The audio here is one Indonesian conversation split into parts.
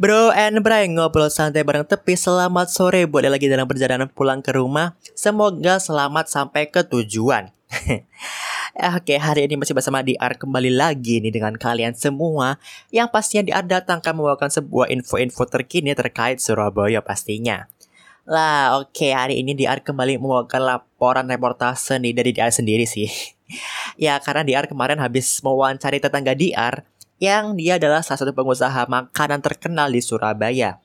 Bro and Bray ngobrol santai bareng tepi. Selamat sore boleh lagi dalam perjalanan pulang ke rumah? Semoga selamat sampai ke tujuan. Oke hari ini masih bersama DR kembali lagi nih dengan kalian semua. Yang pastinya DR datang akan membawakan sebuah info-info terkini terkait Surabaya pastinya. Lah, oke okay, hari ini DR kembali membawakan laporan reportase nih dari DR sendiri sih. ya, karena DR kemarin habis mewawancari tetangga DR yang dia adalah salah satu pengusaha makanan terkenal di Surabaya.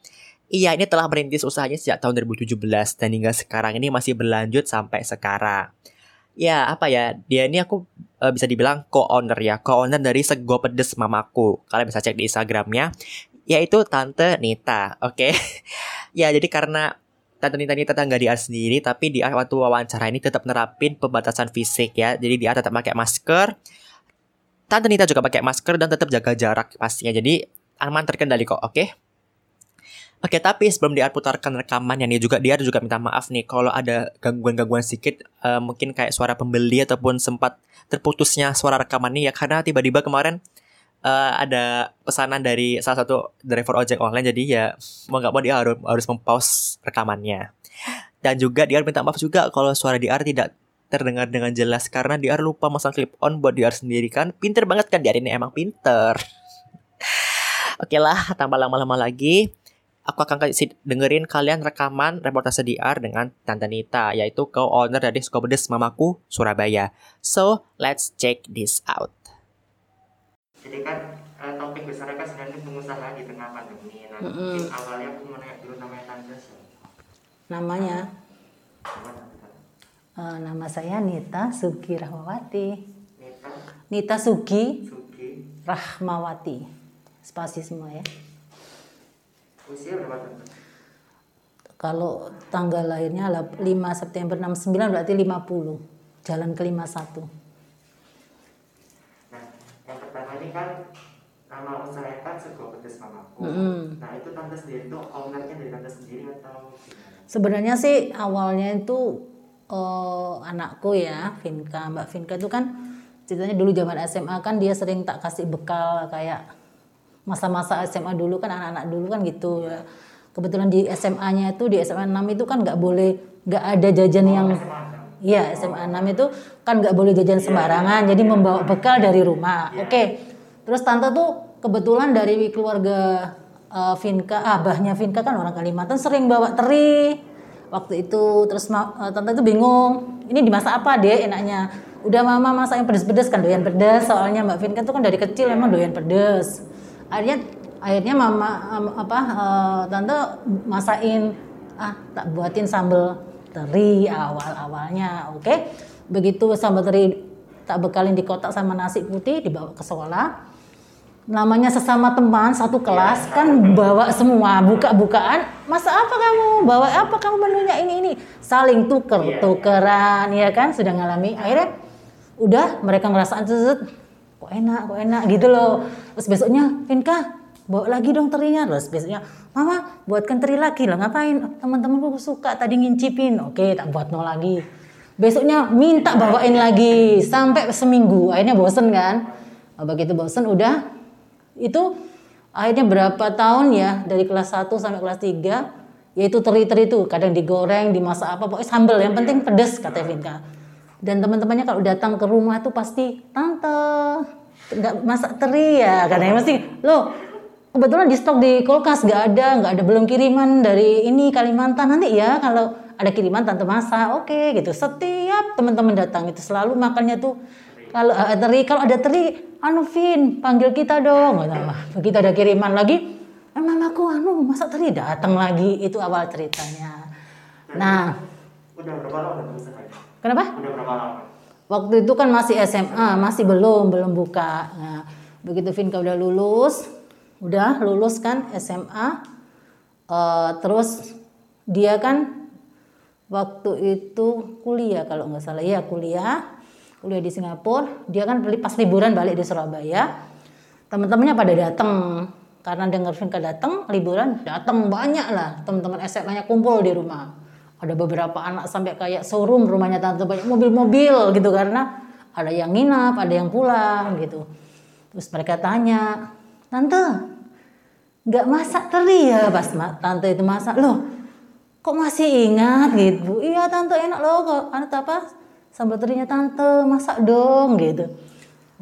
Ia ini telah merintis usahanya sejak tahun 2017 dan hingga sekarang ini masih berlanjut sampai sekarang. Ya, apa ya? Dia ini aku uh, bisa dibilang co-owner ya, co-owner dari Sego Pedes Mamaku. Kalian bisa cek di Instagramnya, yaitu Tante Nita. Oke, okay? ya jadi karena Tante Nita ini tetangga dia sendiri, tapi di waktu wawancara ini tetap nerapin pembatasan fisik ya. Jadi dia tetap pakai masker, Tante Nita juga pakai masker dan tetap jaga jarak pastinya. Jadi aman terkendali kok, oke? Okay? Oke, tapi sebelum dia putarkan rekamannya nih juga dia juga minta maaf nih kalau ada gangguan-gangguan sedikit uh, mungkin kayak suara pembeli ataupun sempat terputusnya suara rekaman ini ya karena tiba-tiba kemarin uh, ada pesanan dari salah satu driver ojek online jadi ya mau nggak mau dia harus harus mempause rekamannya. Dan juga dia minta maaf juga kalau suara DR tidak terdengar dengan jelas karena DR lupa masang clip on buat DR sendiri kan. Pinter banget kan DR ini emang pinter. Oke lah, tanpa lama-lama lagi, aku akan kasih dengerin kalian rekaman reportase DR dengan Tante Nita, yaitu co-owner dari Skobedes Mamaku, Surabaya. So, let's check this out. Jadi kan uh, topik besarnya kan sebenarnya pengusaha di tengah pandemi. Nah, mm -hmm. awalnya aku mau nanya dulu namanya Tante. Namanya? Uh, nama saya Nita Sugi Rahmawati. Nita. Nita Sugi, Sugi. Rahmawati. Spasi semua ya. Usia berapa tahun? Kalau tanggal lahirnya 5 September 69 berarti 50. Jalan ke 51. Nah, yang pertama ini kan nama usaha kan Sego Pedes Mamaku. Mm -hmm. Nah, itu tante sendiri itu ownernya dari tante sendiri atau Sebenarnya sih awalnya itu uh, anakku ya Vinka Mbak Vinka itu kan ceritanya dulu zaman SMA kan dia sering tak kasih bekal kayak masa-masa SMA dulu kan anak-anak dulu kan gitu. Ya kebetulan di SMA-nya itu di SMA 6 itu kan nggak boleh nggak ada jajan yang Iya SMA 6 itu kan nggak boleh jajan sembarangan. Jadi membawa bekal dari rumah. Oke. Okay. terus tante tuh kebetulan dari keluarga uh, Vinka abahnya Vinka kan orang Kalimantan sering bawa teri waktu itu terus uh, tante itu bingung ini dimasak apa deh enaknya udah mama masak yang pedes-pedes kan doyan pedes. Soalnya mbak Vin kan tuh kan dari kecil emang doyan pedes. Akhirnya akhirnya mama um, apa uh, tante masakin ah tak buatin sambal teri awal awalnya oke okay? begitu sambal teri tak bekalin di kotak sama nasi putih dibawa ke sekolah namanya sesama teman satu kelas kan bawa semua buka-bukaan masa apa kamu? Bawa apa kamu menunya ini ini? Saling tuker iya. tukeran ya kan? Sudah ngalami. Akhirnya udah mereka ngerasa anjut kok enak kok enak gitu loh. Terus besoknya Vinka bawa lagi dong terinya. Terus besoknya mama buatkan teri lagi lah ngapain? Teman-temanku suka tadi ngincipin. Oke tak buat no lagi. Besoknya minta bawain lagi sampai seminggu. Akhirnya bosen kan? Begitu bosen udah itu akhirnya berapa tahun ya? Dari kelas 1 sampai kelas 3 yaitu teri-teri itu kadang digoreng dimasak apa pokoknya sambel yang penting pedes kata Vinka dan teman-temannya kalau datang ke rumah tuh pasti tante nggak masak teri ya? Katanya mesti lo kebetulan di stok di kulkas nggak ada nggak ada belum kiriman dari ini Kalimantan. Nanti ya kalau ada kiriman tante masak. Oke okay, gitu. Setiap teman-teman datang itu selalu makannya tuh kalau uh, teri kalau ada teri anu Vin panggil kita dong. Begitu ada kiriman lagi. Eh, mamaku anu masa tadi datang lagi? Itu awal ceritanya. Nah. Udah berapa lama kenapa? Udah berapa lama? Waktu itu kan masih SMA masih belum belum buka. Nah begitu Vinka udah lulus udah lulus kan SMA uh, eh, terus dia kan waktu itu kuliah kalau nggak salah ya kuliah kuliah di Singapura dia kan pas liburan balik di Surabaya. Teman-temannya pada datang karena dengar Vinka datang liburan datang banyak lah. Teman-teman SMA-nya kumpul di rumah. Ada beberapa anak sampai kayak showroom rumahnya tante banyak mobil-mobil gitu. Karena ada yang nginap ada yang pulang gitu. Terus mereka tanya tante nggak masak teri ya? Pas tante itu masak loh kok masih ingat gitu? Iya tante enak loh kok. Anak apa sambal terinya tante masak dong gitu.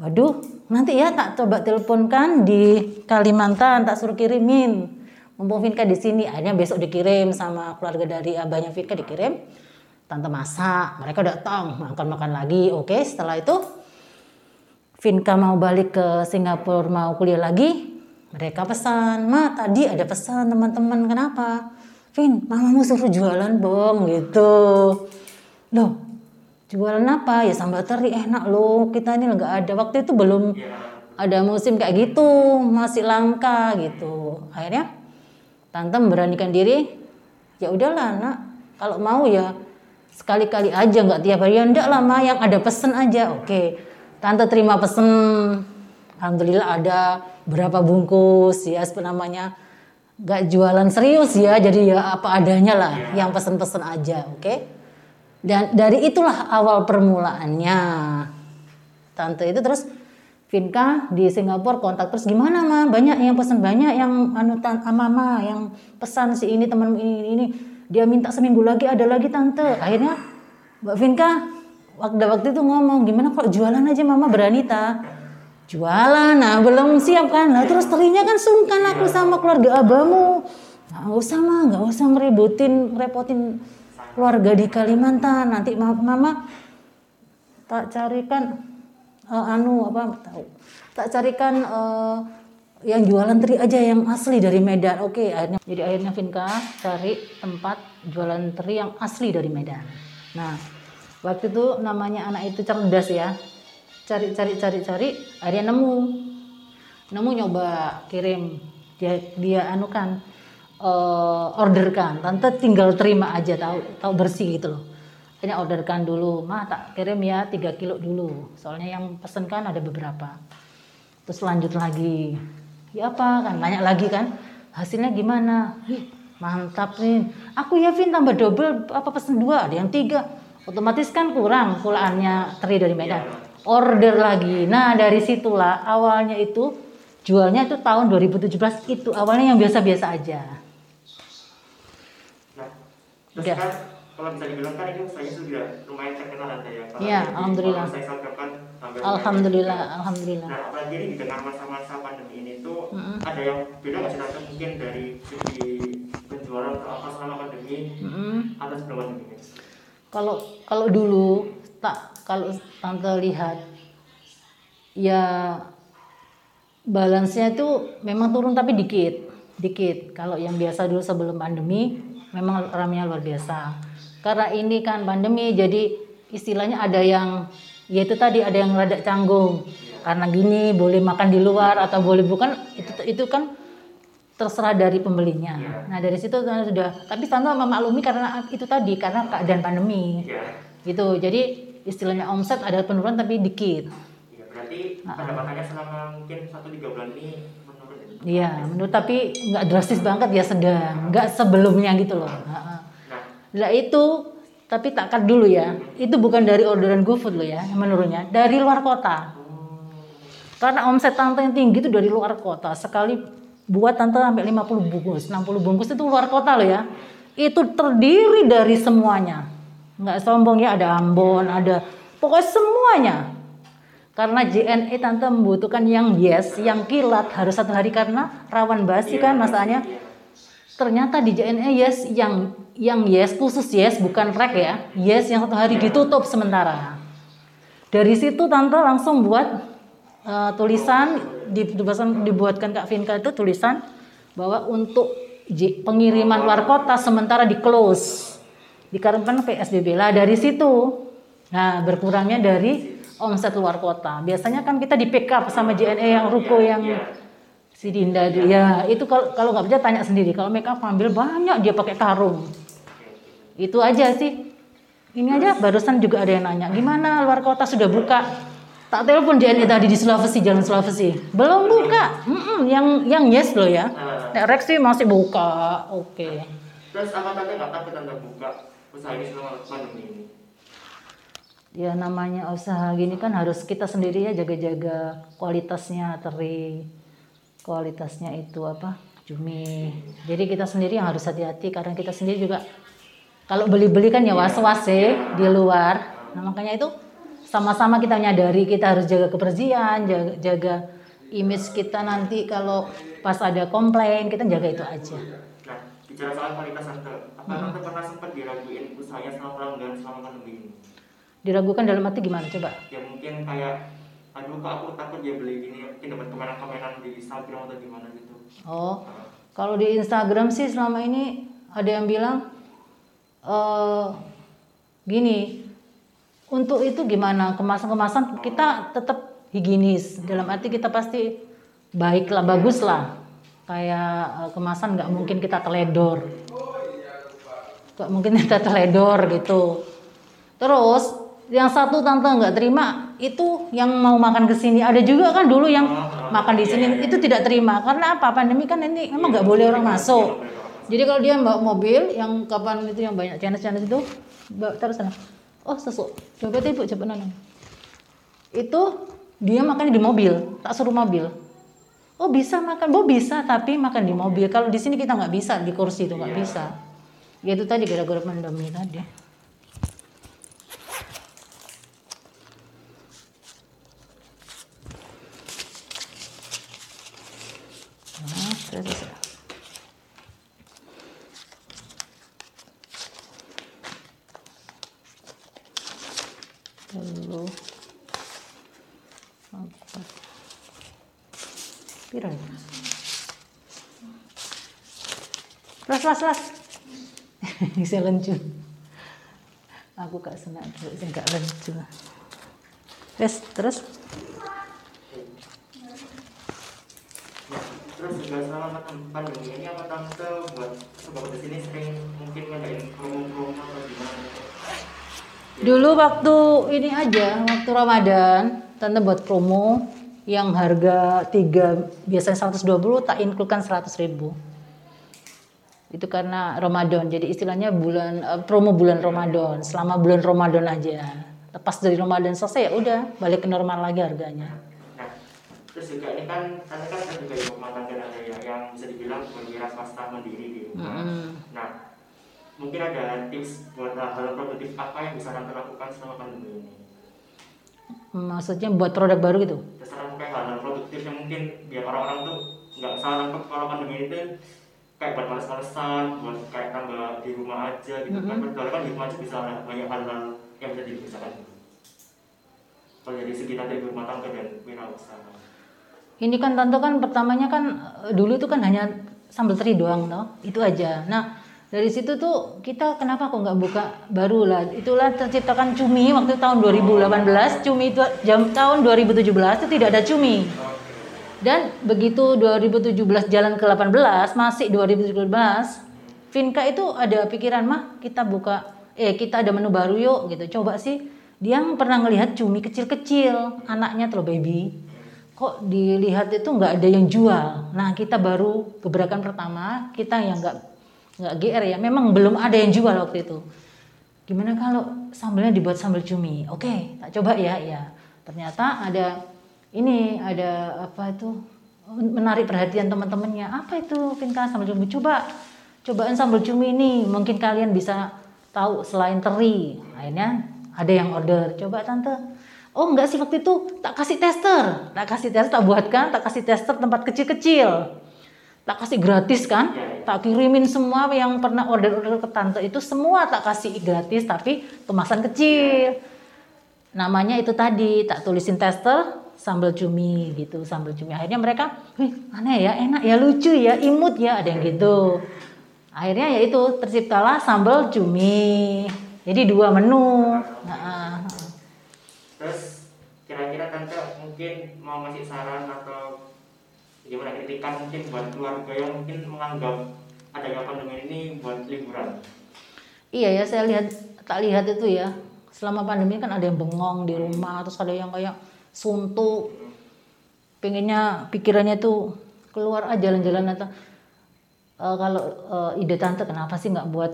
Waduh nanti ya tak coba teleponkan di Kalimantan tak suruh kirimin. Mumpung Vinka di sini akhirnya besok dikirim sama keluarga dari abahnya Vinka dikirim. Tante masak mereka datang makan makan lagi. Oke setelah itu Vinka mau balik ke Singapura mau kuliah lagi. Mereka pesan, ma tadi ada pesan teman-teman kenapa? Vin, mamamu suruh jualan bong gitu. Loh, jualan apa? Ya sambal teri enak loh. Kita ini nggak ada waktu itu belum ada musim kayak gitu, masih langka gitu. Akhirnya tante memberanikan diri, ya udahlah nak, kalau mau ya sekali-kali aja nggak tiap hari ya enggak lah ma yang ada pesen aja. Oke, tante terima pesen. Alhamdulillah ada berapa bungkus ya apa namanya gak jualan serius ya jadi ya apa adanya lah yeah. yang pesen-pesen aja oke okay? Dan dari itulah awal permulaannya. Tante itu terus Vinka di Singapura kontak terus gimana mah banyak yang pesen banyak yang anutan ah, mama yang pesan si ini teman ini ini dia minta seminggu lagi ada lagi tante. Akhirnya Mbak Vinka waktu waktu itu ngomong gimana kalau jualan aja mama berani ta? Jualan nah belum siap kan? Nah terus terinya kan sungkan aku sama keluarga abamu. Nggak usah mah nggak usah ngeributin repotin keluarga di Kalimantan. Nanti mama tak carikan uh, anu apa tahu. Tak carikan uh, yang jualan teri aja yang asli dari Medan. Oke akhirnya jadi akhirnya Vinka cari tempat jualan teri yang asli dari Medan. Nah waktu itu namanya anak itu cerdas ya. Cari cari cari cari akhirnya nemu. Nemu nyoba kirim. Dia dia anu kan uh, orderkan. Tante tinggal terima aja tahu tahu bersih gitu loh. Akhirnya orderkan dulu. Mah tak kirim ya 3 kilo dulu. Soalnya yang pesen kan ada beberapa. Terus lanjut lagi. Ya apa kan banyak lagi kan. Hasilnya gimana? Mantap nih aku ya Vin tambah double apa pesen dua ada yang tiga. Otomatis kan kurang pulaannya teri dari Medan order lagi. Nah dari situlah awalnya itu jualnya itu tahun 2017 itu awalnya yang biasa-biasa aja. Terus kan kalau bisa dibilang kan ini saya sudah lumayan terkenal ada ya. Iya, alhamdulillah. Saya sampaikan alhamdulillah, alhamdulillah. Nah, apalagi di tengah masa-masa pandemi ini tuh mm -hmm. ada yang beda nggak sih tante mungkin dari segi penjualan atau apa selama pandemi mm -hmm. atau sebelum pandemi ini? Kalau kalau dulu tak kalau tante lihat ya balance-nya itu memang turun tapi dikit dikit kalau yang biasa dulu sebelum pandemi memang ramenya luar biasa karena ini kan pandemi jadi istilahnya ada yang ya itu tadi ada yang rada canggung karena gini boleh makan di luar atau boleh bukan itu itu kan terserah dari pembelinya. Iya. Nah dari situ sudah tapi tante memaklumi karena itu tadi karena keadaan pandemi. Yeah. Gitu. Jadi istilahnya omset ada penurunan tapi dikit. Iya, berarti pendapatannya selama mungkin satu tiga bulan ini. Iya, menurut tapi nggak drastis banget ya sedang, nggak sebelumnya gitu loh. Nah, itu tapi takkan dulu ya, itu bukan dari orderan GoFood loh ya, menurunnya dari luar kota. Karena omset tante yang tinggi itu dari luar kota. Sekali buat tante sampai 50 bungkus, 60 bungkus itu luar kota loh ya. Itu terdiri dari semuanya nggak sombong ya ada Ambon ada pokoknya semuanya karena JNE tante membutuhkan yang yes yang kilat. Harus satu hari karena rawan basi kan masalahnya. Ternyata di JNE yes yang yang yes khusus yes bukan rek ya. Yes yang satu hari ditutup sementara. Dari situ tante langsung buat uh, tulisan dibuatkan Kak Vinka itu tulisan bahwa untuk pengiriman luar kota sementara di close. Dikarenakan PSBB lah dari situ. Nah, berkurangnya dari omset luar kota. Biasanya kan kita di pick up sama JNE yang ruko yang si Dinda ya itu kalau kalau nggak bisa tanya sendiri. Kalau make up ambil banyak dia pakai karung. Itu aja sih. Ini aja barusan juga ada yang nanya, gimana luar kota sudah buka? Tak telepon JNE tadi di Sulawesi, Jalan Sulawesi. Belum buka. Mm -mm, yang yang yes loh ya. Nek Rex sih masih buka. Oke. Okay. Terus apa tante nggak takut tante buka? usaha selama pandemi ini? Ya namanya usaha gini kan harus kita sendiri ya jaga-jaga kualitasnya teri kualitasnya itu apa cumi. Jadi kita sendiri yang harus hati-hati karena kita sendiri juga kalau beli-beli kan ya was-was ya di luar. Nah makanya itu sama-sama kita menyadari kita harus jaga kebersihan, jaga, jaga image kita nanti kalau pas ada komplain kita jaga itu aja. Nah, bicara soal kualitas apa hmm. pernah sempat diraguin usahanya sama pelanggan selama pandemi ini? Diragukan dalam arti gimana coba? Ya mungkin kayak, aduh kok aku takut dia beli gini, mungkin dapat komenan-komenan di Instagram atau gimana gitu. Oh, nah. kalau di Instagram sih selama ini ada yang bilang, uh, gini, untuk itu gimana kemasan-kemasan kita tetap higienis dalam arti kita pasti baik lah bagus lah kayak eh, kemasan nggak mungkin kita teledor nggak mungkin kita teledor gitu terus yang satu tante nggak terima itu yang mau makan ke sini. Ada juga kan dulu yang makan di sini itu tidak terima. Karena apa? Pandemi kan ini memang nggak boleh orang masuk. jadi kalau dia bawa mobil yang kapan itu yang banyak channel channel itu terus sana. Oh sesuk. Coba ibu coba nana itu dia makan di mobil tak suruh mobil. Oh bisa makan. Oh bisa tapi makan di mobil. Kalau di sini kita nggak bisa di kursi itu nggak bisa. Ya itu tadi gara-gara pandemi tadi nah, terus dulu apa? Piro ya las las las. Bisa lencu aku gak senang terus gak lencu terus terus terus juga selama pandemi ini apa tante buat sebab sini sering mungkin ngadain promo-promo atau gimana Dulu waktu ini aja, waktu Ramadan, tante buat promo yang harga tiga biasanya 120 tak includekan 100 ribu. Itu karena Ramadan, jadi istilahnya bulan uh, promo bulan Ramadan, selama bulan Ramadan aja. Lepas dari Ramadan selesai ya udah balik ke normal lagi harganya. Terus juga ini kan, karena kan juga ibu rumah tangga ada yang bisa dibilang berwira swasta mandiri di rumah. Mm. Nah, mungkin ada tips buat hal produktif apa yang bisa nanti lakukan selama pandemi ini? Maksudnya buat produk baru gitu? Terserah kayak hal-hal produktif yang mungkin biar orang-orang tuh nggak salah nangkep kalau pandemi itu kayak buat males-malesan, buat kayak tambah di rumah aja gitu mm -hmm. kan. Padahal kan di rumah aja bisa banyak hal-hal yang bisa dibiasakan. Kalau dari segi tadi rumah tangga dan wirausaha. Ini kan tentu kan pertamanya kan dulu itu kan hanya sambal teri doang toh, itu aja. Nah, dari situ tuh kita kenapa kok nggak buka baru lah? Itulah terciptakan cumi waktu tahun 2018 cumi itu jam tahun 2017 itu tidak ada cumi. Dan begitu 2017 jalan ke 18 masih 2017 Vinka itu ada pikiran mah kita buka eh kita ada menu baru yuk gitu. Coba sih dia pernah ngelihat cumi kecil-kecil anaknya tuh baby kok dilihat itu nggak ada yang jual? Nah kita baru gebrakan pertama kita yang nggak nggak GR ya. Memang belum ada yang jual waktu itu. Gimana kalau sambalnya dibuat sambal cumi? Oke tak coba ya ya. Ternyata ada ini ada apa itu? Menarik perhatian teman-temannya. Apa itu Vinka sambal cumi. Coba cobaan sambal cumi ini mungkin kalian bisa tahu selain teri. Akhirnya ada yang order. Coba tante oh enggak sih waktu itu tak kasih tester. Tak kasih tester tak buatkan tak kasih tester tempat kecil-kecil. Tak kasih gratis kan? Tak kirimin semua yang pernah order-order ke tante itu semua tak kasih gratis tapi kemasan kecil. Namanya itu tadi tak tulisin tester sambal cumi gitu sambal cumi. Akhirnya mereka Wih, aneh ya enak ya lucu ya imut ya ada yang gitu. Akhirnya ya itu terciptalah sambal cumi. Jadi dua menu. Nah, mungkin mau ngasih saran atau gimana kritikan mungkin buat keluarga yang mungkin menganggap adanya pandemi ini buat liburan? Iya ya saya lihat tak lihat itu ya. Selama pandemi kan ada yang bengong di rumah terus ada yang kayak suntuk. Pengennya pikirannya tuh keluar aja jalan-jalan atau uh, kalau uh, ide tante kenapa sih nggak buat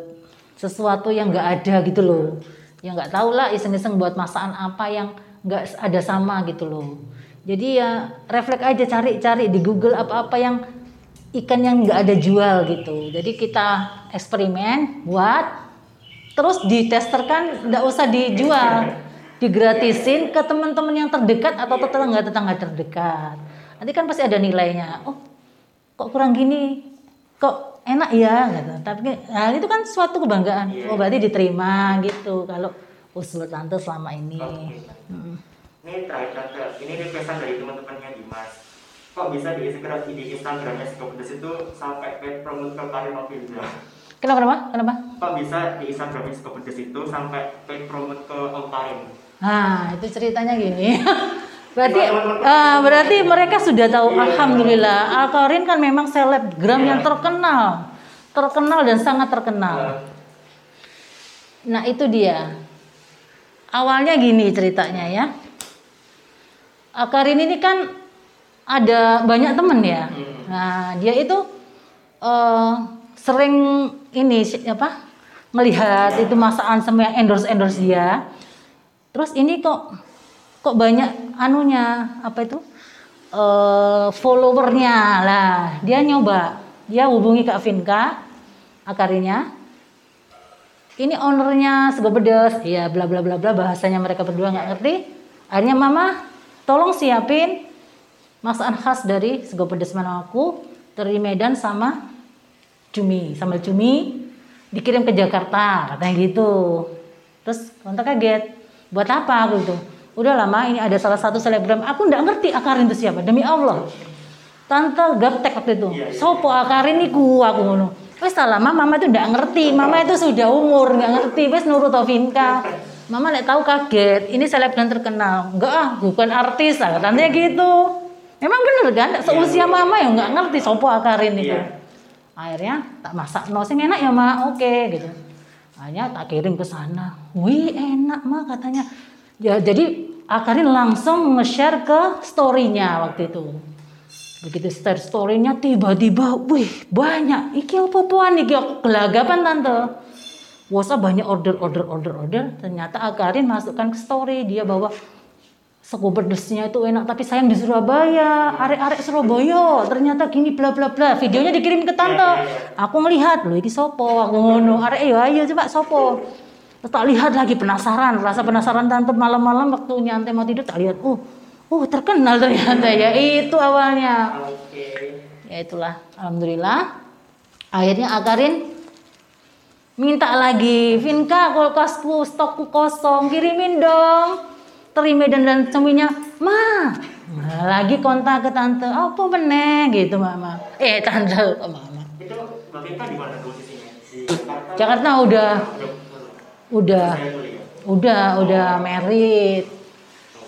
sesuatu yang nggak ada gitu loh. Yang nggak tahu lah iseng-iseng buat masakan apa yang nggak ada sama gitu loh jadi ya refleks aja cari-cari di Google apa-apa yang ikan yang nggak ada jual gitu. Jadi kita eksperimen buat terus ditesterkan nggak usah dijual, digratisin ke teman-teman yang terdekat atau tetangga-tetangga terdekat. Nanti kan pasti ada nilainya. Oh, kok kurang gini? Kok enak ya gitu. Tapi nah, itu kan suatu kebanggaan. Oh, berarti diterima gitu kalau usul tante selama ini. Oke. Mm. Ini terakhir tante, ini requestan dari teman-temannya Dimas. Kok bisa di Instagram, di Instagramnya Psikopedes itu sampai paid promote ke Karim Alvindra? Kenapa kenapa? Kenapa? Kok bisa di Instagram Psikopedes itu sampai paid promote ke Alkarim? Nah, itu ceritanya gini. berarti ah, berarti mereka sudah tahu alhamdulillah Alkarin kan memang selebgram yang terkenal. Terkenal dan sangat terkenal. Nah, itu dia. Awalnya gini ceritanya ya. Alkarin ini kan ada banyak temen ya. Nah, dia itu eh, sering ini apa? melihat itu masakan sama yang endorse endorse dia. Terus ini kok kok banyak anunya apa itu eh followernya lah. Dia nyoba, dia hubungi Kak Vinka, akarinya. Ini ownernya sego pedes, ya bla bla bla bla bahasanya mereka berdua nggak ngerti. Akhirnya mama tolong siapin masakan khas dari sego pedes Manaku dari Medan sama cumi, sambal cumi dikirim ke Jakarta katanya gitu. Terus kontak kaget, buat apa aku itu? Udah lama ini ada salah satu selebgram, aku nggak ngerti Akarin itu siapa, demi Allah. Tante gaptek waktu itu, sopo Akarin iku aku ngono. Wes lama mama itu nggak ngerti, mama itu sudah umur nggak ngerti, wes nurut Ovinka. Mama nek tahu kaget, ini selebgram terkenal. Enggak ah, bukan artis lah, katanya gitu. Memang bener kan, seusia mama ya nggak ngerti sopo Akarin itu Iya. akhirnya tak masak no sing enak ya mak. Oke gitu. Akhirnya tak kirim ke sana. Wih enak mak katanya. Ya jadi Akarin langsung nge-share ke story-nya waktu itu begitu share story-nya tiba-tiba wih banyak. Iki apa-apaan iki? Aku gelagapan tante. Wasa banyak order order order order. Ternyata Akarin masukkan ke story. Dia bawa sego pedesnya itu enak. Tapi sayang di Surabaya arek-arek Surabaya. Ternyata gini bla bla bla. Videonya dikirim ke tante. Aku ngelihat loh ini sopo? Aku ngono arek ayo ayo coba sopo? Tak lihat lagi penasaran. Rasa penasaran tante malam-malam waktu nyantai mau tidur tak lihat. Oh oh terkenal ternyata ya itu awalnya. Oke. ya itulah. Alhamdulillah. Akhirnya Akarin minta lagi Vinka kulkasku stokku kosong kirimin dong. Terima dan dan semuanya ma Nah, lagi kontak ke tante. Apa meneh? Gitu mama. Eh tante. Kok mama. Itu Mbak Vita di mana posisinya? Di Jakarta? Jakarta udah. Udah- udah kuliah. udah udah merit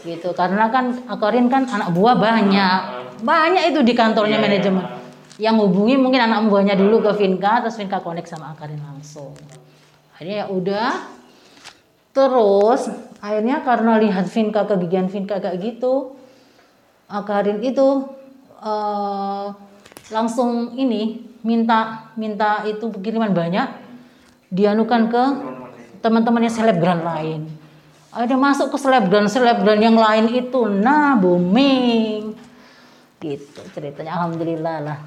gitu. Karena kan Akarin kan anak buah banyak. Banyak itu di kantornya manajemen. Yang hubungi mungkin anak buahnya dulu ke Vinka terus Vinka connect sama Akarin langsung. Akhirnya ya udah. Terus akhirnya karena lihat Vinka kegigihan Vinka kayak gitu Akarin itu eh, langsung ini minta minta itu kiriman banyak dianukan ke teman-temannya selebgram lain. Ada masuk ke selebgram selebgram yang lain itu, nah booming, gitu ceritanya. Alhamdulillah lah.